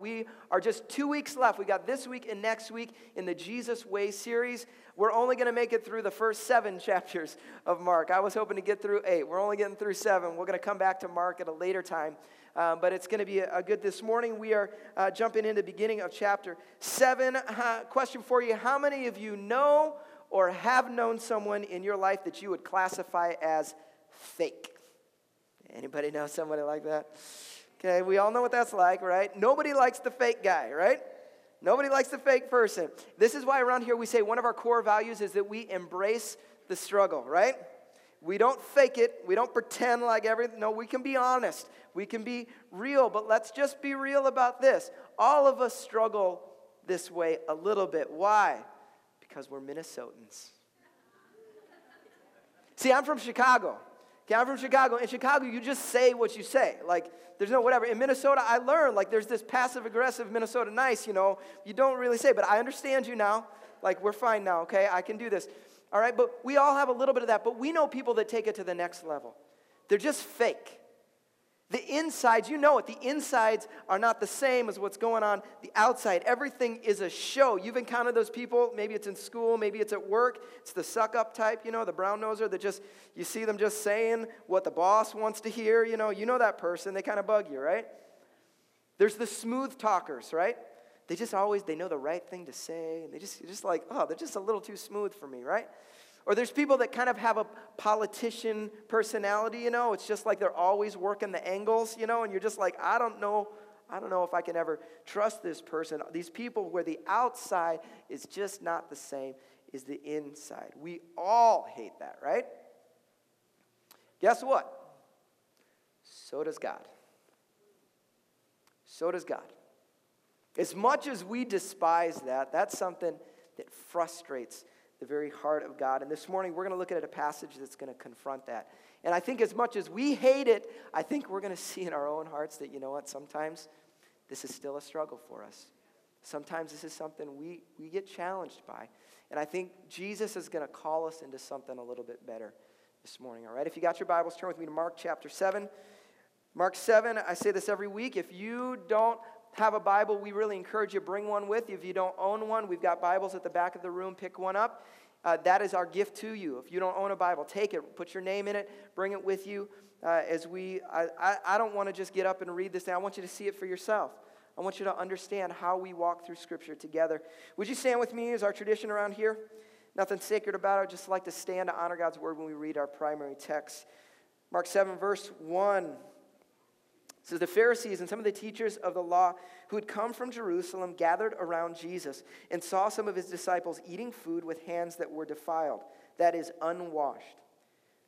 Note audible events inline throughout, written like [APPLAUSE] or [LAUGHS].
We are just two weeks left. We got this week and next week in the Jesus Way series. We're only going to make it through the first seven [LAUGHS] chapters of Mark. I was hoping to get through eight. We're only getting through seven. We're going to come back to Mark at a later time. Um, but it's going to be a, a, good this morning. We are uh, jumping into the beginning of chapter seven. Uh, question for you How many of you know or have known someone in your life that you would classify as fake? Anybody know somebody like that? Okay, we all know what that's like, right? Nobody likes the fake guy, right? Nobody likes the fake person. This is why around here we say one of our core values is that we embrace the struggle, right? We don't fake it. We don't pretend like everything. No, we can be honest. We can be real, but let's just be real about this. All of us struggle this way a little bit. Why? Because we're Minnesotans. See, I'm from Chicago. Okay, I'm from Chicago. In Chicago, you just say what you say. Like, there's no whatever. In Minnesota, I learned, like, there's this passive aggressive Minnesota nice, you know. You don't really say, but I understand you now. Like, we're fine now, okay? I can do this. All right, but we all have a little bit of that, but we know people that take it to the next level. They're just fake. The insides, you know it, the insides are not the same as what's going on the outside. Everything is a show. You've encountered those people, maybe it's in school, maybe it's at work. It's the suck up type, you know, the brown noser that just, you see them just saying what the boss wants to hear, you know, you know that person, they kind of bug you, right? There's the smooth talkers, right? They just always, they know the right thing to say, and they just, just like, oh, they're just a little too smooth for me, right? Or there's people that kind of have a politician personality, you know, it's just like they're always working the angles, you know, and you're just like, I don't know, I don't know if I can ever trust this person. These people where the outside is just not the same as the inside. We all hate that, right? Guess what? So does God. So does God. As much as we despise that, that's something that frustrates the very heart of God. And this morning, we're going to look at a passage that's going to confront that. And I think as much as we hate it, I think we're going to see in our own hearts that, you know what, sometimes this is still a struggle for us. Sometimes this is something we, we get challenged by. And I think Jesus is going to call us into something a little bit better this morning, all right? If you got your Bibles, turn with me to Mark chapter 7. Mark 7, I say this every week. If you don't have a Bible, we really encourage you bring one with you. If you don't own one, we've got Bibles at the back of the room. Pick one up. Uh, that is our gift to you. If you don't own a Bible, take it, put your name in it, bring it with you. Uh, as we, I, I, I don't want to just get up and read this. Thing. I want you to see it for yourself. I want you to understand how we walk through Scripture together. Would you stand with me as our tradition around here? Nothing sacred about it. I'd just like to stand to honor God's word when we read our primary text. Mark 7, verse 1 says the Pharisees and some of the teachers of the law who had come from Jerusalem gathered around Jesus and saw some of his disciples eating food with hands that were defiled, that is, unwashed.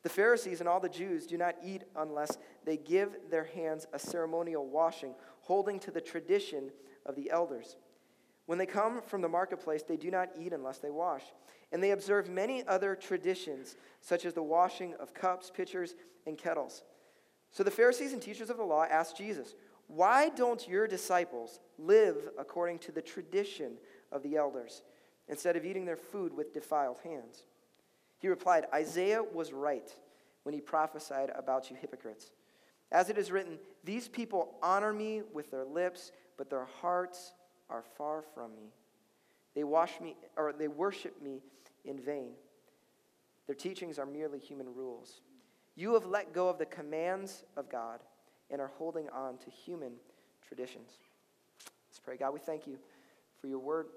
The Pharisees and all the Jews do not eat unless they give their hands a ceremonial washing, holding to the tradition of the elders. When they come from the marketplace, they do not eat unless they wash. And they observe many other traditions, such as the washing of cups, pitchers, and kettles. So the Pharisees and teachers of the law asked Jesus, Why don't your disciples live according to the tradition of the elders instead of eating their food with defiled hands? He replied, Isaiah was right when he prophesied about you hypocrites. As it is written, These people honor me with their lips, but their hearts are far from me. They wash me or they worship me in vain. Their teachings are merely human rules. You have let go of the commands of God and are holding on to human traditions. Let's pray. God, we thank you for your word.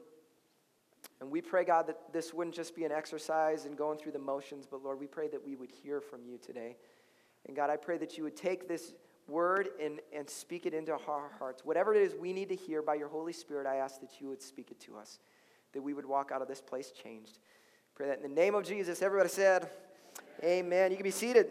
And we pray, God, that this wouldn't just be an exercise and going through the motions, but Lord, we pray that we would hear from you today. And God, I pray that you would take this word and, and speak it into our hearts. Whatever it is we need to hear by your Holy Spirit, I ask that you would speak it to us, that we would walk out of this place changed. Pray that in the name of Jesus, everybody said, Amen. You can be seated.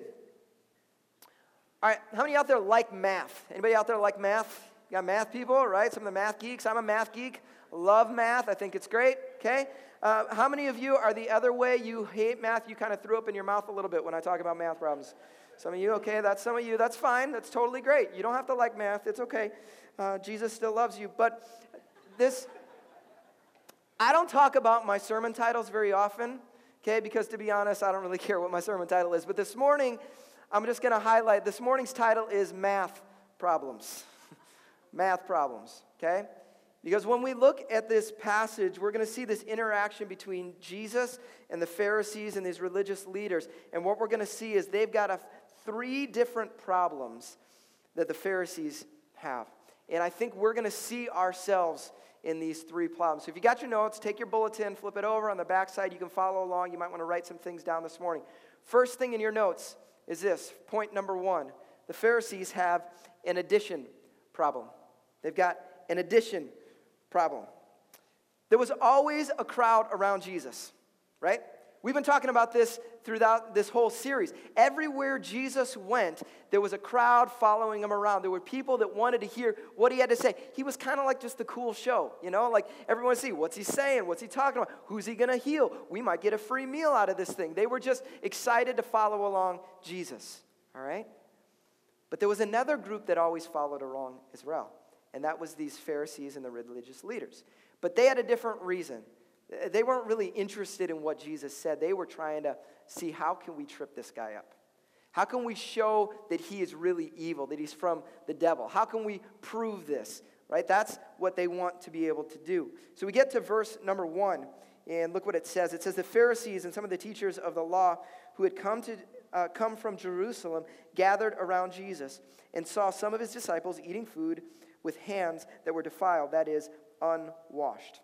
All right, how many out there like math? Anybody out there like math? You got math people, right? Some of the math geeks. I'm a math geek. Love math. I think it's great. Okay. Uh, how many of you are the other way? You hate math. You kind of threw up in your mouth a little bit when I talk about math problems. Some of you, okay, that's some of you. That's fine. That's totally great. You don't have to like math. It's okay. Uh, Jesus still loves you. But this, I don't talk about my sermon titles very often, okay, because to be honest, I don't really [LAUGHS] care what my sermon title is. But this morning, I'm just going to highlight this morning's title is Math Problems. [LAUGHS] math Problems. okay? Because when we look at this passage, we're going to see this interaction between Jesus and the Pharisees and these religious leaders. And what we're going to see is they've got a, three different problems that the Pharisees have. And I think we're going to see ourselves in these three problems. So if you got your notes, take your bulletin, flip it over on the back side. You can follow along. You might want to write some things down this morning. First thing in your notes is this point number one the Pharisees have an addition problem. They've got an addition problem. There was always a crowd around Jesus, right? We've been talking about this throughout this whole series. Everywhere Jesus went, there was a crowd following him around. There were people that wanted to hear what he had to say. He was kind of like just the cool show, you know? Like everyone see what's he saying? What's he talking about? Who's he going to heal? We might get a free meal out of this thing. They were just excited to follow along Jesus, all right? But there was another group that always followed along as well, and that was these Pharisees and the religious leaders. But they had a different reason. They weren't really interested in what Jesus said. They were trying to see how can we trip this guy up? How can we show that he is really evil, that he's from the devil? How can we prove this? Right? That's what they want to be able to do. So we get to verse number 1 and look what it says. It says the Pharisees and some of the teachers of the law who had come to uh, come from Jerusalem gathered around Jesus and saw some of his disciples eating food with hands that were defiled, that is, unwashed.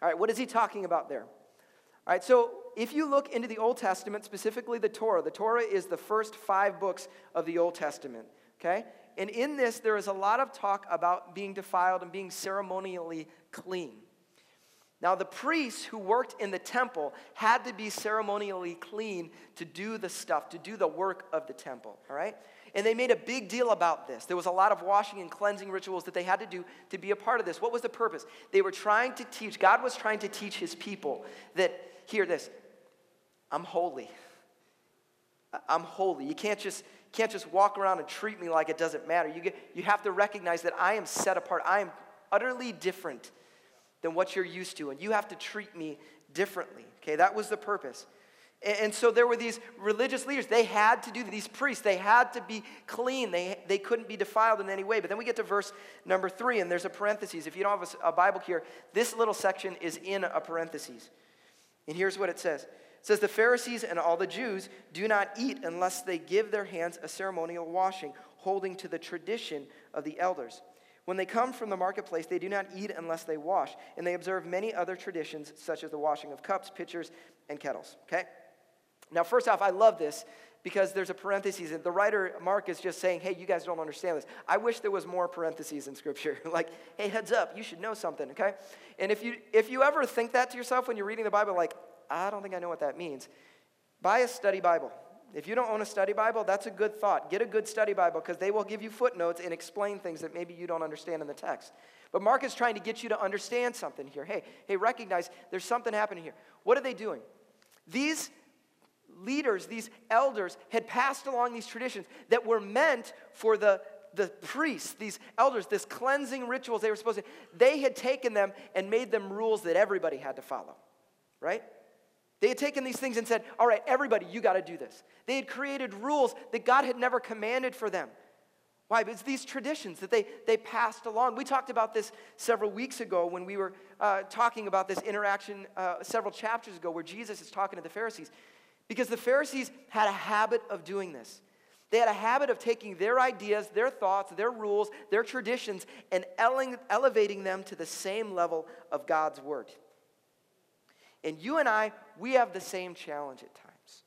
All right, what is he talking about there? All right, so if you look into the Old Testament, specifically the Torah, the Torah is the first five books of the Old Testament, okay? And in this, there is a lot of talk about being defiled and being ceremonially clean. Now, the priests who worked in the temple had to be ceremonially clean to do the stuff, to do the work of the temple, all right? And they made a big deal about this. There was a lot of washing and cleansing rituals that they had to do to be a part of this. What was the purpose? They were trying to teach, God was trying to teach his people that, hear this, I'm holy. I'm holy. You can't just, can't just walk around and treat me like it doesn't matter. You, get, you have to recognize that I am set apart. I am utterly different than what you're used to, and you have to treat me differently. Okay, that was the purpose. And so there were these religious leaders. They had to do these priests. They had to be clean. They, they couldn't be defiled in any way. But then we get to verse number three, and there's a parenthesis. If you don't have a, a Bible here, this little section is in a parenthesis. And here's what it says. It says, The Pharisees and all the Jews do not eat unless they give their hands a ceremonial washing, holding to the tradition of the elders. When they come from the marketplace, they do not eat unless they wash, and they observe many other traditions, such as the washing of cups, pitchers, and kettles. Okay? Now, first off, I love this because there's a parenthesis. The writer, Mark, is just saying, hey, you guys don't understand this. I wish there was more parentheses in Scripture. [LAUGHS] like, hey, heads up, you should know something, okay? And if you, if you ever think that to yourself when you're reading the Bible, like, I don't think I know what that means, buy a study Bible. If you don't own a study Bible, that's a good thought. Get a good study Bible because they will give you footnotes and explain things that maybe you don't understand in the text. But Mark is trying to get you to understand something here. Hey, hey, recognize there's something happening here. What are they doing? These leaders, these elders, had passed along these traditions that were meant for the, the priests, these elders, this cleansing rituals they were supposed to, they had taken them and made them rules that everybody had to follow, right? They had taken these things and said, all right, everybody, you got to do this. They had created rules that God had never commanded for them. Why? It's these traditions that they, they passed along. We talked about this several weeks ago when we were uh, talking about this interaction uh, several chapters ago where Jesus is talking to the Pharisees. Because the Pharisees had a habit of doing this. They had a habit of taking their ideas, their thoughts, their rules, their traditions, and elevating them to the same level of God's word. And you and I, we have the same challenge at times.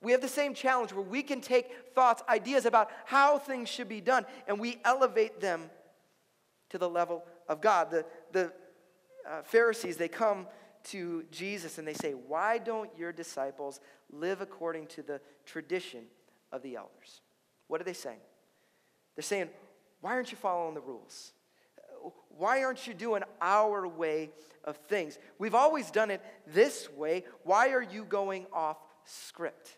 We have the same challenge where we can take thoughts, ideas about how things should be done, and we elevate them to the level of God. The, the uh, Pharisees, they come to Jesus and they say, Why don't your disciples live according to the tradition of the elders? What are they saying? They're saying, Why aren't you following the rules? Why aren't you doing our way of things? We've always done it this way. Why are you going off script?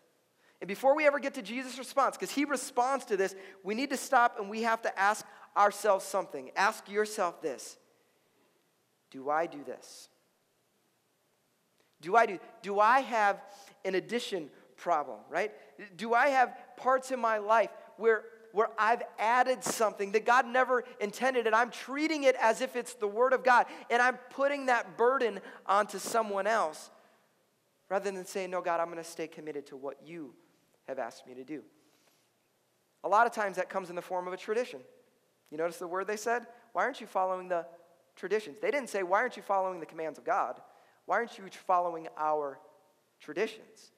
And before we ever get to Jesus' response, because he responds to this, we need to stop and we have to ask ourselves something. Ask yourself this Do I do this? Do I do? Do I have an addition problem, right? Do I have parts in my life where where I've added something that God never intended, and I'm treating it as if it's the Word of God, and I'm putting that burden onto someone else rather than saying, No, God, I'm going to stay committed to what you have asked me to do. A lot of times that comes in the form of a tradition. You notice the word they said? Why aren't you following the traditions? They didn't say, Why aren't you following the commands of God? Why aren't you following our traditions?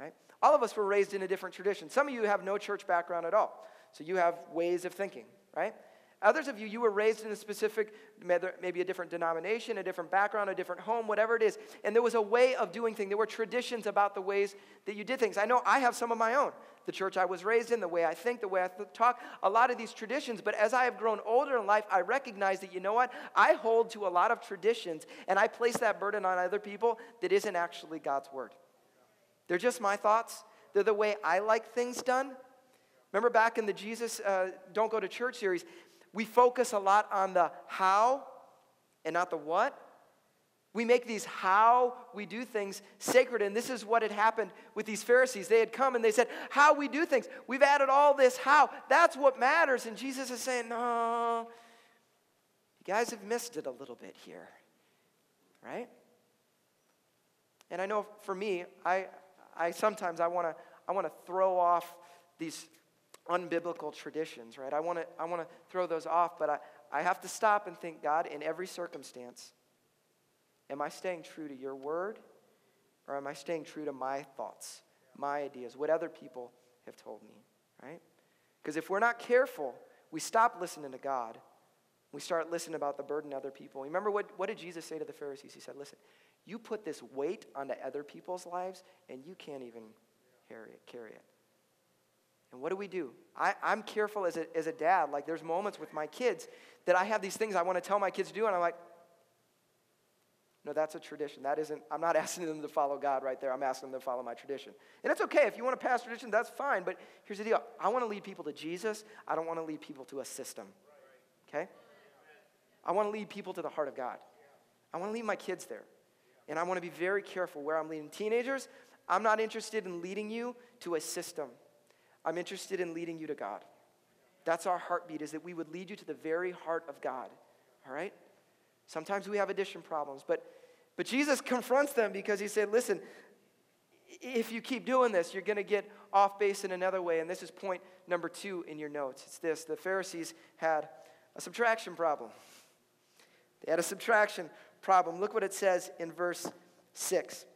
Right? All of us were raised in a different tradition. Some of you have no church background at all. So you have ways of thinking, right? Others of you, you were raised in a specific, maybe a different denomination, a different background, a different home, whatever it is. And there was a way of doing things. There were traditions about the ways that you did things. I know I have some of my own. The church I was raised in, the way I think, the way I talk, a lot of these traditions. But as I have grown older in life, I recognize that, you know what? I hold to a lot of traditions and I place that burden on other people that isn't actually God's word. They're just my thoughts, they're the way I like things done. Remember back in the Jesus uh, Don't Go to Church series, we focus a lot on the how and not the what. We make these how we do things sacred. And this is what had happened with these Pharisees. They had come and they said, How we do things. We've added all this how. That's what matters. And Jesus is saying, No, you guys have missed it a little bit here. Right? And I know for me, I, I sometimes I want to I want to throw off these unbiblical traditions, right? I want to I want to throw those off, but I, I have to stop and think, God, in every circumstance, am I staying true to your word or am I staying true to my thoughts, my ideas, what other people have told me, right? Because if we're not careful, we stop listening to God. We start listening about the burden other people. Remember what, what did Jesus say to the Pharisees? He said, Listen, you put this weight onto other people's lives and you can't even carry it. Carry it. And what do we do? I, am careful as a, as a dad. Like, there's moments with my kids that I have these things I want to tell my kids to do, and I'm like, no, that's a tradition. That isn't, I'm not [LAUGHS] asking them to follow God right there. I'm asking them to follow my tradition. And it's okay. If you want to pass tradition, that's fine. But here's the deal I want to lead people to Jesus. I don't want to lead people to a system. Okay? I want to lead people to the heart of God. I want to lead my kids there. And I want to be very careful where I'm leading teenagers. I'm not interested in leading you to a system. I'm interested in leading you to God. That's our heartbeat, is that we would lead you to the very heart of God. All right? Sometimes we have addition problems, but, but Jesus confronts them because he said, listen, if you keep doing this, you're going to get off base in another way. And this is point number two in your notes. It's this the Pharisees had a subtraction problem. They had a subtraction problem. Look what it says in verse 6. It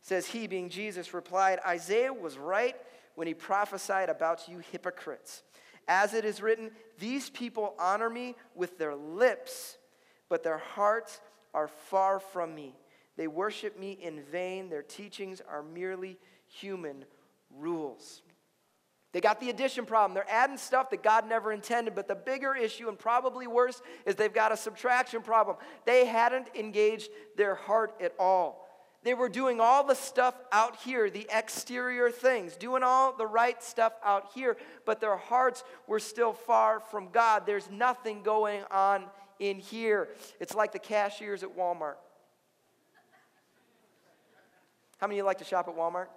says, He, being Jesus, replied, Isaiah was right when he prophesied about you hypocrites. As it is written, These people honor me with their lips, but their hearts are far from me. They worship me in vain. Their teachings are merely human rules. They got the addition problem. They're adding stuff that God never intended. But the bigger issue, and probably worse, is they've got a subtraction problem. They hadn't engaged their heart at all. They were doing all the stuff out here, the exterior things, doing all the right stuff out here, but their hearts were still far from God. There's nothing going on in here. It's like the cashiers at Walmart. How many of you like to shop at Walmart?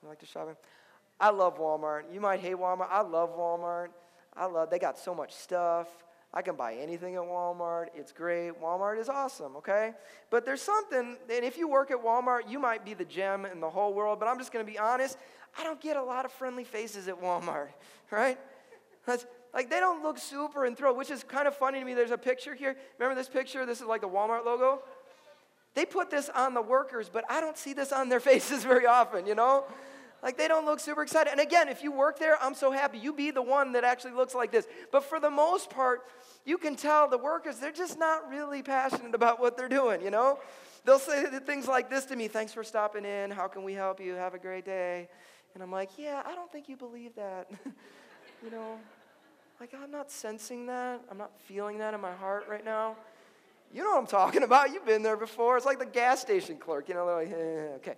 You like to shop? I love Walmart. You might hate Walmart. I love Walmart. I love they got so much stuff. I can buy anything at Walmart. It's great. Walmart is awesome, okay? But there's something, and if you work at Walmart, you might be the gem in the whole world, but I'm just going to be honest. I don't get a lot of friendly faces at Walmart, [LAUGHS] right? That's, like, they don't look super enthralled, which is kind of funny to me. There's a picture here. Remember this picture? This is like the Walmart logo. They put this on the workers, but I don't see this on their [LAUGHS] faces very often, you know? Like they don't look super excited. And again, if you work there, I'm so happy. You be the one that actually looks like this. But for the most part, you can tell the workers, they're just not really passionate about what they're doing, you know? They'll say things like this to me Thanks for stopping in. How can we help you? Have a great day. And I'm like, Yeah, I don't think you believe that. [LAUGHS] you know? Like, I'm not sensing that. I'm not feeling that in my heart right now. You know what I'm talking about. You've been there before. It's like the gas station clerk, you know, they're like, eh, okay.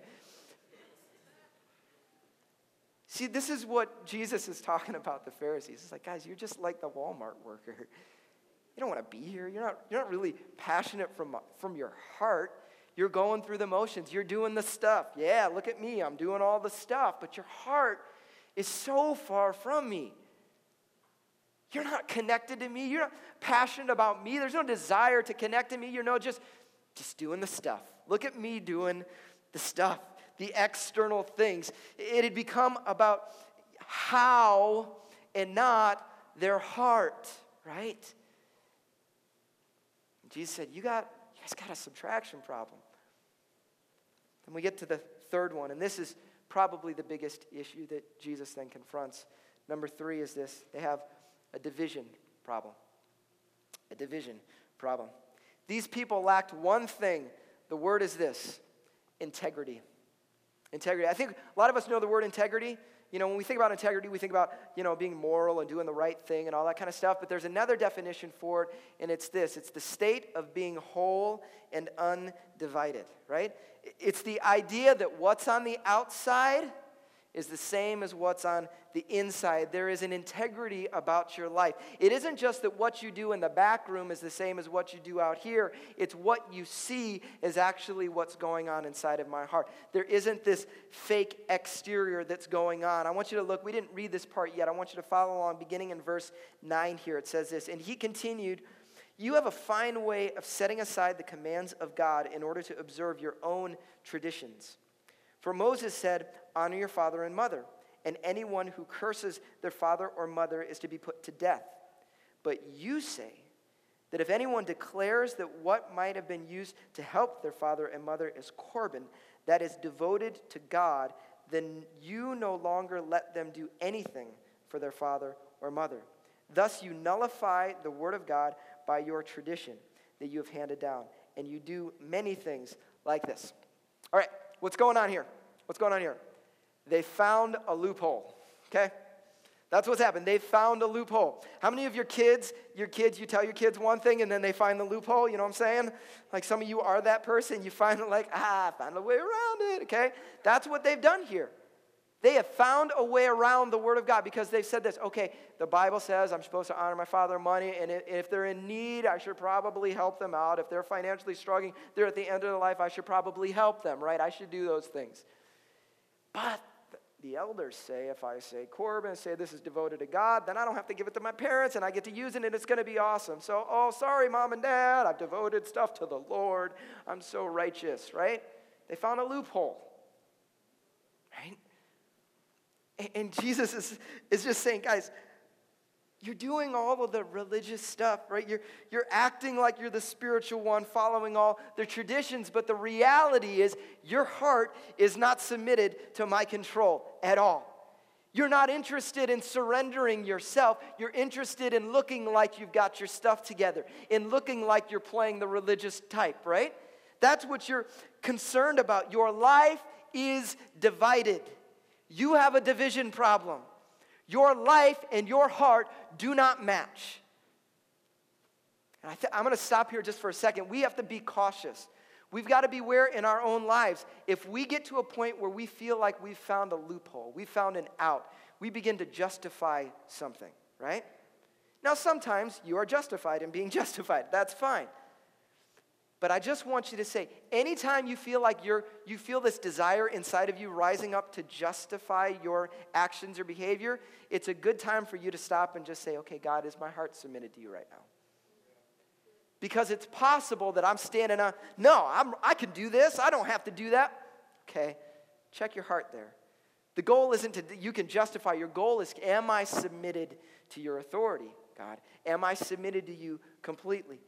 See, this is what Jesus is talking about the Pharisees. It's like, guys, you're just like the Walmart worker. You don't want to be here. You're not, you're not really passionate from, from your heart. You're going through the motions. You're doing the stuff. Yeah, look at me. I'm doing all the stuff. But your heart is so far from me. You're not connected to me. You're not passionate about me. There's no desire to connect to me. You're no just, just doing the stuff. Look at me doing the stuff, the external things. It had become about how and not their heart, right? Jesus said, You got you guys got a subtraction problem. Then we get to the third one, and this is probably the biggest issue that Jesus then confronts. Number three is this they have a division problem. A division problem. These people lacked one thing. The word is this integrity. Integrity. I think a lot of us know the word integrity. You know, when we think about integrity, we think about, you know, being moral and doing the right thing and all that kind of stuff. But there's another definition for it, and it's this it's the state of being whole and undivided, right? It's the idea that what's on the outside is the same as what's on the inside. There is an integrity about your life. It isn't just that what you do in the back room is the same as what you do out here, it's what you see is actually what's going on inside of my heart. There isn't this fake exterior that's going on. I want you to look, we didn't read this part yet. I want you to follow along beginning in verse 9 here. It says this, and he continued. You have a fine way of setting aside the commands of God in order to observe your own traditions. For Moses said, Honor your father and mother, and anyone who curses their father or mother is to be put to death. But you say that if anyone declares that what might have been used to help their father and mother is Corban, that is devoted to God, then you no longer let them do anything for their father or mother. Thus you nullify the word of God by your tradition that you have handed down, and you do many things like this. All right, What's going on here? What's going on here? They found a loophole, okay? That's what's happened. They found a loophole. How many of your kids, your kids, you tell your kids one thing and then they find the loophole? You know what I'm saying? Like some of you are that person. You find it like, ah, I found a way around it, okay? That's what they've done here. They have found a way around the Word of God because they've said this okay, the Bible says I'm supposed to honor my father and money, and if they're in need, I should probably help them out. If they're financially struggling, they're at the end of their life, I should probably help them, right? I should do those things. But the elders say, if I say Corban, say this is devoted to God, then I don't have to give it to my parents and I get to use it and it's going to be awesome. So, oh, sorry, mom and dad, I've devoted stuff to the Lord. I'm so righteous, right? They found a loophole, right? And Jesus is, is just saying, guys, you're doing all of the religious stuff, right? You're, you're acting like you're the spiritual one, following all the traditions, but the reality is your heart is not submitted to my control at all. You're not interested in surrendering yourself. You're interested in looking like you've got your stuff together, in looking like you're playing the religious type, right? That's what you're concerned about. Your life is divided. You have a division problem. Your life and your heart do not match. And I th- I'm going to stop here just for a second. We have to be cautious. We've got to beware in our own lives. If we get to a point where we feel like we've found a loophole, we found an out, we begin to justify something, right? Now, sometimes you are justified in being [LAUGHS] justified. That's fine. But I just want you to say, anytime you feel like you're, you feel this desire inside of you rising up to justify your actions or behavior, it's a good time for you to stop and just say, okay, God, is my heart submitted to you right now? Because it's possible that I'm standing on, no, I'm, I can do this. I don't have to do that. Okay, check your heart there. The goal isn't to, you can justify. Your goal is, am I submitted to your authority, God? Am I submitted to you completely?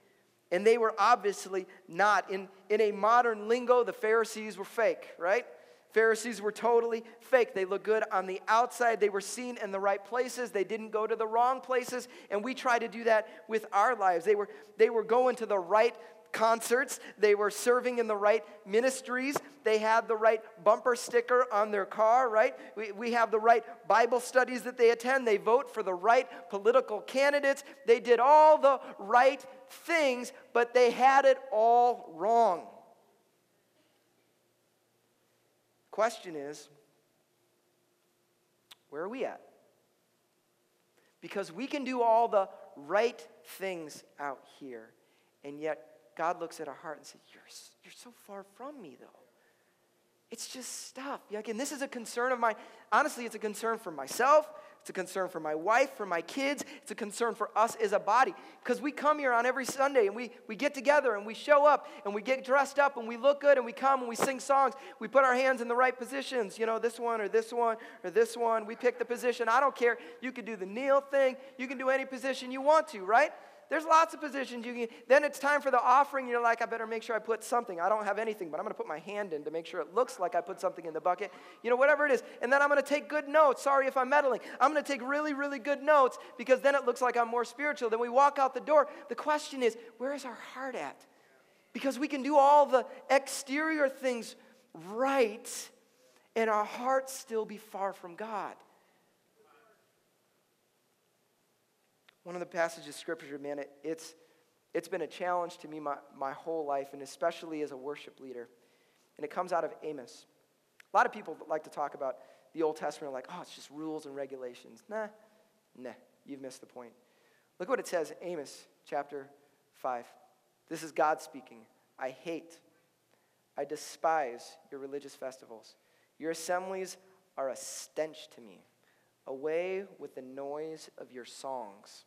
And they were obviously not. In, in a modern lingo, the Pharisees were fake, right? Pharisees were totally fake. They looked good on the outside. They were seen in the right places. They didn't go to the wrong places. And we try to do that with our lives. They were, they were going to the right concerts. They were serving in the right ministries. They had the right bumper sticker on their car, right? We, we have the right Bible studies that they attend. They vote for the right political candidates. They did all the right things, but they had it all wrong. Question is, where are we at? Because we can do all the right things out here, and yet God looks at our heart and says, You're, you're so far from me, though. It's just stuff. Again, this is a concern of mine. Honestly, it's a concern for myself. It's a concern for my wife, for my kids. It's a concern for us as a body. Because we come here on every Sunday and we, we get together and we show up and we get dressed up and we look good and we come and we sing songs. We put our hands in the right positions. You know, this one or this one or this one. We pick the position. I don't care. You can do the kneel thing. You can do any position you want to, right? There's lots of positions you can. Then it's time for the offering. You're like, I better make sure I put something. I don't have anything, but I'm going to put my hand in to make sure it looks like I put something in the bucket. You know, whatever it is. And then I'm going to take good notes. Sorry if I'm meddling. I'm going to take really, really good notes because then it looks like I'm more spiritual. Then we walk out the door. The question is, where is our heart at? Because we can do all the exterior things right and our hearts still be far from God. One of the passages of scripture, man, it, it's, it's been a challenge to me my, my whole life, and especially as a worship leader. And it comes out of Amos. A lot of people like to talk about the Old Testament like, oh, it's just rules and regulations. Nah, nah, you've missed the point. Look what it says, Amos chapter 5. This is God speaking. I hate, I despise your religious festivals. Your assemblies are a stench to me. Away with the noise of your songs.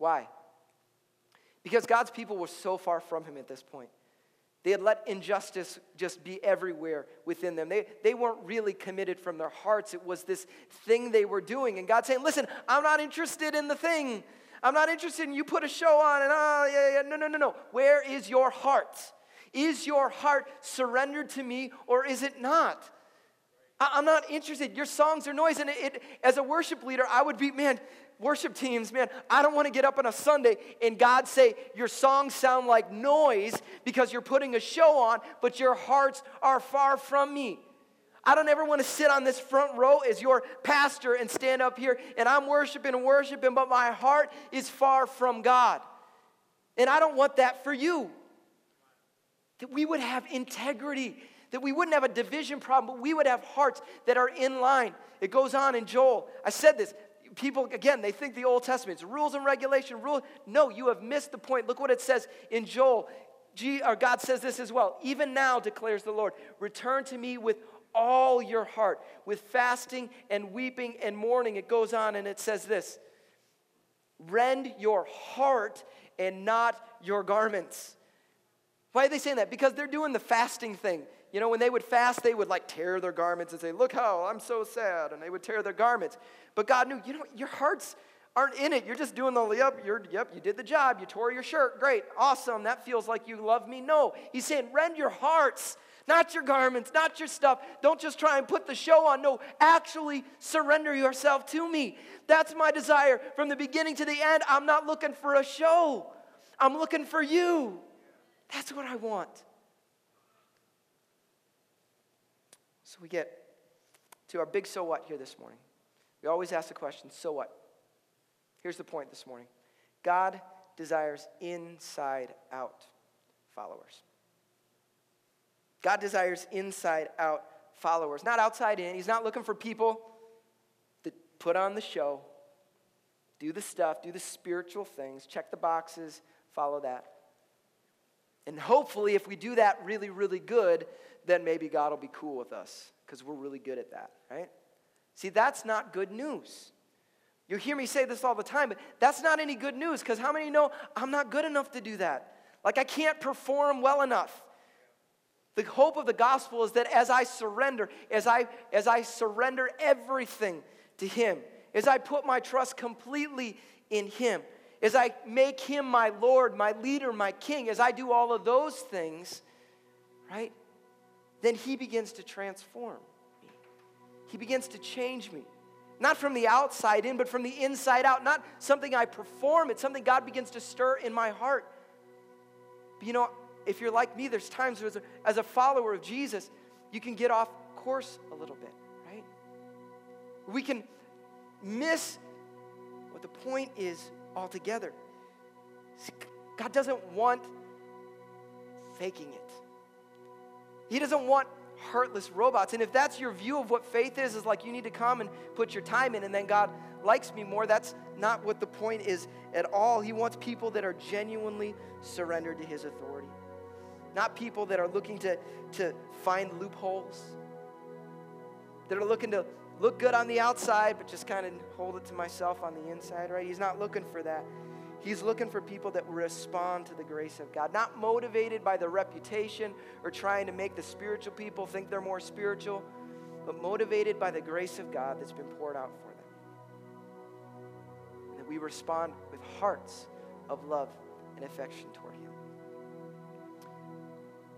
Why? Because God's people were so far from Him at this point. They had let injustice just be everywhere within them. They, they weren't really committed from their hearts. It was this thing they were doing. And God saying, Listen, I'm not interested in the thing. I'm not interested in you put a show on and oh, yeah, yeah. No, no, no, no. Where is your heart? Is your heart surrendered to me or is it not? I, am not interested. Your songs are noise. And it, it, as a worship leader, I would be, man, worship teams, man, I don't want to get up on a Sunday and God say, Your songs sound like noise because you're putting a show on, but your hearts are far from me. I don't ever want to sit on this front row as your pastor and stand up here and I'm worshiping and worshiping, but my heart is far from God. And I don't want that for you. That we would have integrity, that we wouldn't have a division problem, but we would have hearts that are in line. It goes on in Joel. I said this people, again, they think the Old Testament is rules and regulation, rule. No, you have missed the point. Look what it says in Joel. G, or God says this as well. Even now, declares the Lord, return to me with all your heart, with fasting and weeping and mourning. It goes on and it says this Rend your heart and not your garments. Why are they saying that? Because they're doing the fasting thing. You know, when they would fast, they would like tear their garments and say, Look how I'm so sad. And they would tear their garments. But God knew, you know, your hearts aren't in it. You're just doing the, yep, you're, yep, you did the job. You tore your shirt. Great. Awesome. That feels like you love me. No. He's saying, rend your hearts, not your garments, not your stuff. Don't just try and put the show on. No, actually surrender yourself to me. That's my desire. From the beginning to the end, I'm not looking for a show, I'm looking for you. That's what I want. So we get to our big so what here this morning. We always ask the question so what? Here's the point this morning God desires inside out followers. God desires inside out followers, not outside in. He's not looking for people that put on the show, do the stuff, do the spiritual things, check the boxes, follow that. And hopefully, if we do that really, really good, then maybe God will be cool with us because we're really good at that, right? See, that's not good news. You hear me say this all the time, but that's not any good news because how many know I'm not good enough to do that? Like, I can't perform well enough. The hope of the gospel is that as I surrender, as I, as I surrender everything to Him, as I put my trust completely in Him, as I make Him my Lord, my leader, my King, as I do all of those things, right? Then He begins to transform me. He begins to change me. Not from the outside in, but from the inside out. Not something I perform, it's something God begins to stir in my heart. But you know, if you're like me, there's times as a, as a follower of Jesus, you can get off course a little bit, right? We can miss what the point is altogether. God doesn't want faking it. He doesn't want heartless robots. And if that's your view of what faith is, is like you need to come and put your time in and then God likes me more, that's not what the point is at all. He wants people that are genuinely surrendered to his authority, not people that are looking to, to find loopholes, that are looking to look good on the outside, but just kind of hold it to myself on the inside, right? He's not looking for that. He's looking for people that respond to the grace of God, not motivated by the reputation or trying to make the spiritual people think they're more spiritual, but motivated by the grace of God that's been poured out for them. And that we respond with hearts of love and affection toward Him.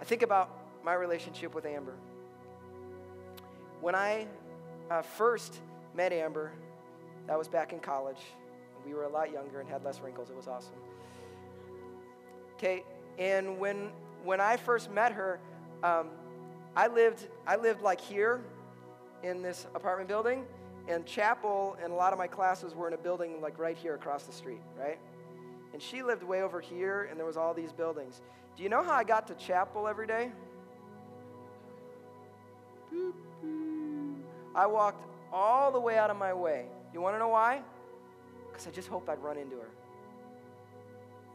I think about my relationship with Amber. When I uh, first met Amber, that was back in college. We were a lot younger and had less wrinkles. It was awesome. Okay, and when when I first met her, um, I lived I lived like here in this apartment building, and chapel and a lot of my classes were in a building like right here across the street, right? And she lived way over here, and there was all these buildings. Do you know how I got to chapel every day? I walked all the way out of my way. You want to know why? I just hope I'd run into her.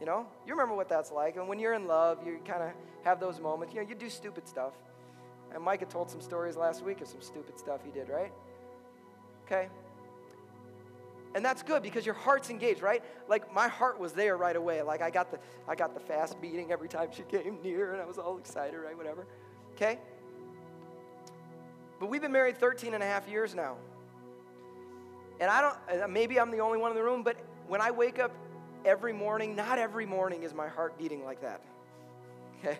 You know, you remember what that's like. And when you're in love, you kind of have those moments. You know, you do stupid stuff. And Micah told some stories last week of some stupid stuff he did, right? Okay? And that's good because your heart's engaged, right? Like my heart was there right away. Like I got the I got the fast beating every time she [LAUGHS] came near and I was all excited, right? Whatever. Okay? But we've been married 13 and a half years now. And I don't maybe I'm the only one in the room, but when I wake up every morning, not every morning is my heart beating like that. Okay?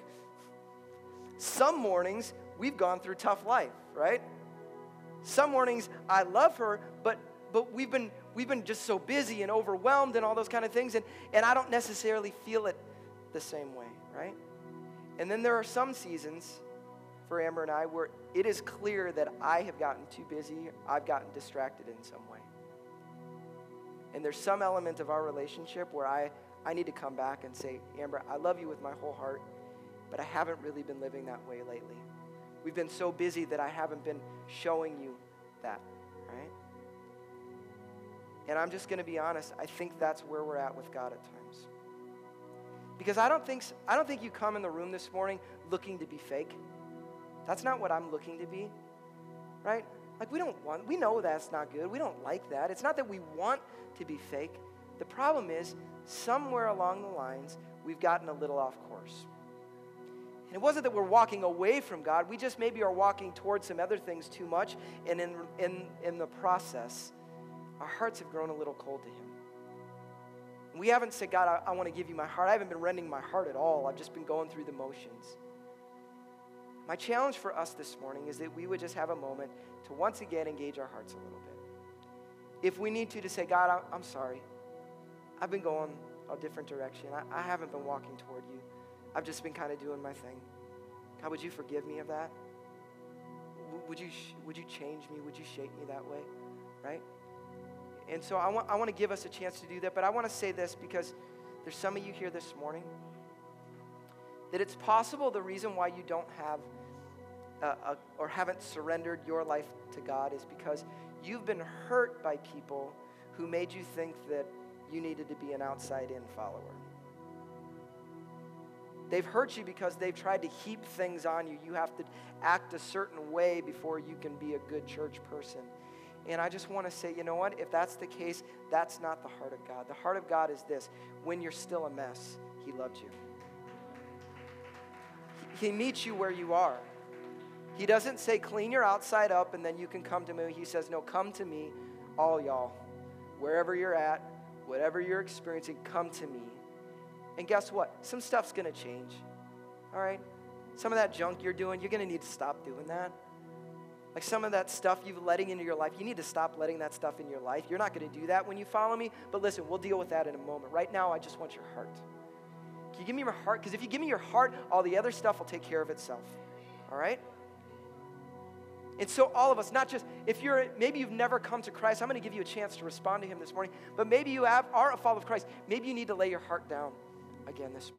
Some mornings we've gone through tough life, right? Some mornings I love her, but but we've been we've been just so busy and overwhelmed and all those kind of things and, and I don't necessarily feel it the same way, right? And then there are some seasons for Amber and I where it is clear that I have gotten too busy, I've gotten distracted in some way. And there's some element of our relationship where I, I need to come back and say, Amber, I love you with my whole heart, but I haven't really been living that way lately. We've been so busy that I haven't been showing you that, right? And I'm just going to be honest, I think that's where we're at with God at times. Because I don't think I don't think you come in the room this morning looking to be fake. That's not what I'm looking to be. Right? Like we don't want we know that's not good. We don't like that. It's not that we want to be fake. The problem is somewhere along the lines we've gotten a little off course. And it wasn't that we're walking away from God, we just maybe are walking towards some other things too much, and in, in, in the process, our hearts have grown a little cold to Him. We haven't said, God, I, I want to give you my heart. I haven't been rending my heart at all. I've just been going through the motions. My challenge for us this morning is that we would just have a moment to once again engage our hearts a little bit. If we need to, to say, God, I'm sorry. I've been going a different direction. I, I haven't been walking toward you. I've just been kind of doing my thing. God, would you forgive me of that? Would you, would you change me? Would you shape me that way? Right? And so I want, I want to give us a chance to do that, but I want to say this because there's some of you here this morning that it's possible the reason why you don't have a, a, or haven't surrendered your life to God is because you've been hurt by people who made you think that you needed to be an outside in follower. They've hurt you because they've tried to heap things on you. You have to act a certain way before you can be a good church person. And I just want to say, you know what? If that's the case, that's not the heart of God. The heart of God is this when you're still a mess, He loved you. He meets you where you are. He doesn't say, clean your outside up and then you can come to me. He says, no, come to me, all y'all. Wherever you're at, whatever you're experiencing, come to me. And guess what? Some stuff's going to change. All right? Some of that junk you're doing, you're going to need to stop doing that. Like some of that stuff you've letting into your life, you need to stop letting that stuff in your life. You're not going to do that when you follow me, but listen, we'll deal with that in a moment. Right now, I just want your heart. Can you give me your heart? Because if you give me your heart, all the other stuff will take care of itself. All right? And so, all of us, not just if you're maybe you've never come to Christ, I'm going to give you a chance to respond to Him this morning. But maybe you have, are a follower of Christ. Maybe you need to lay your heart down again this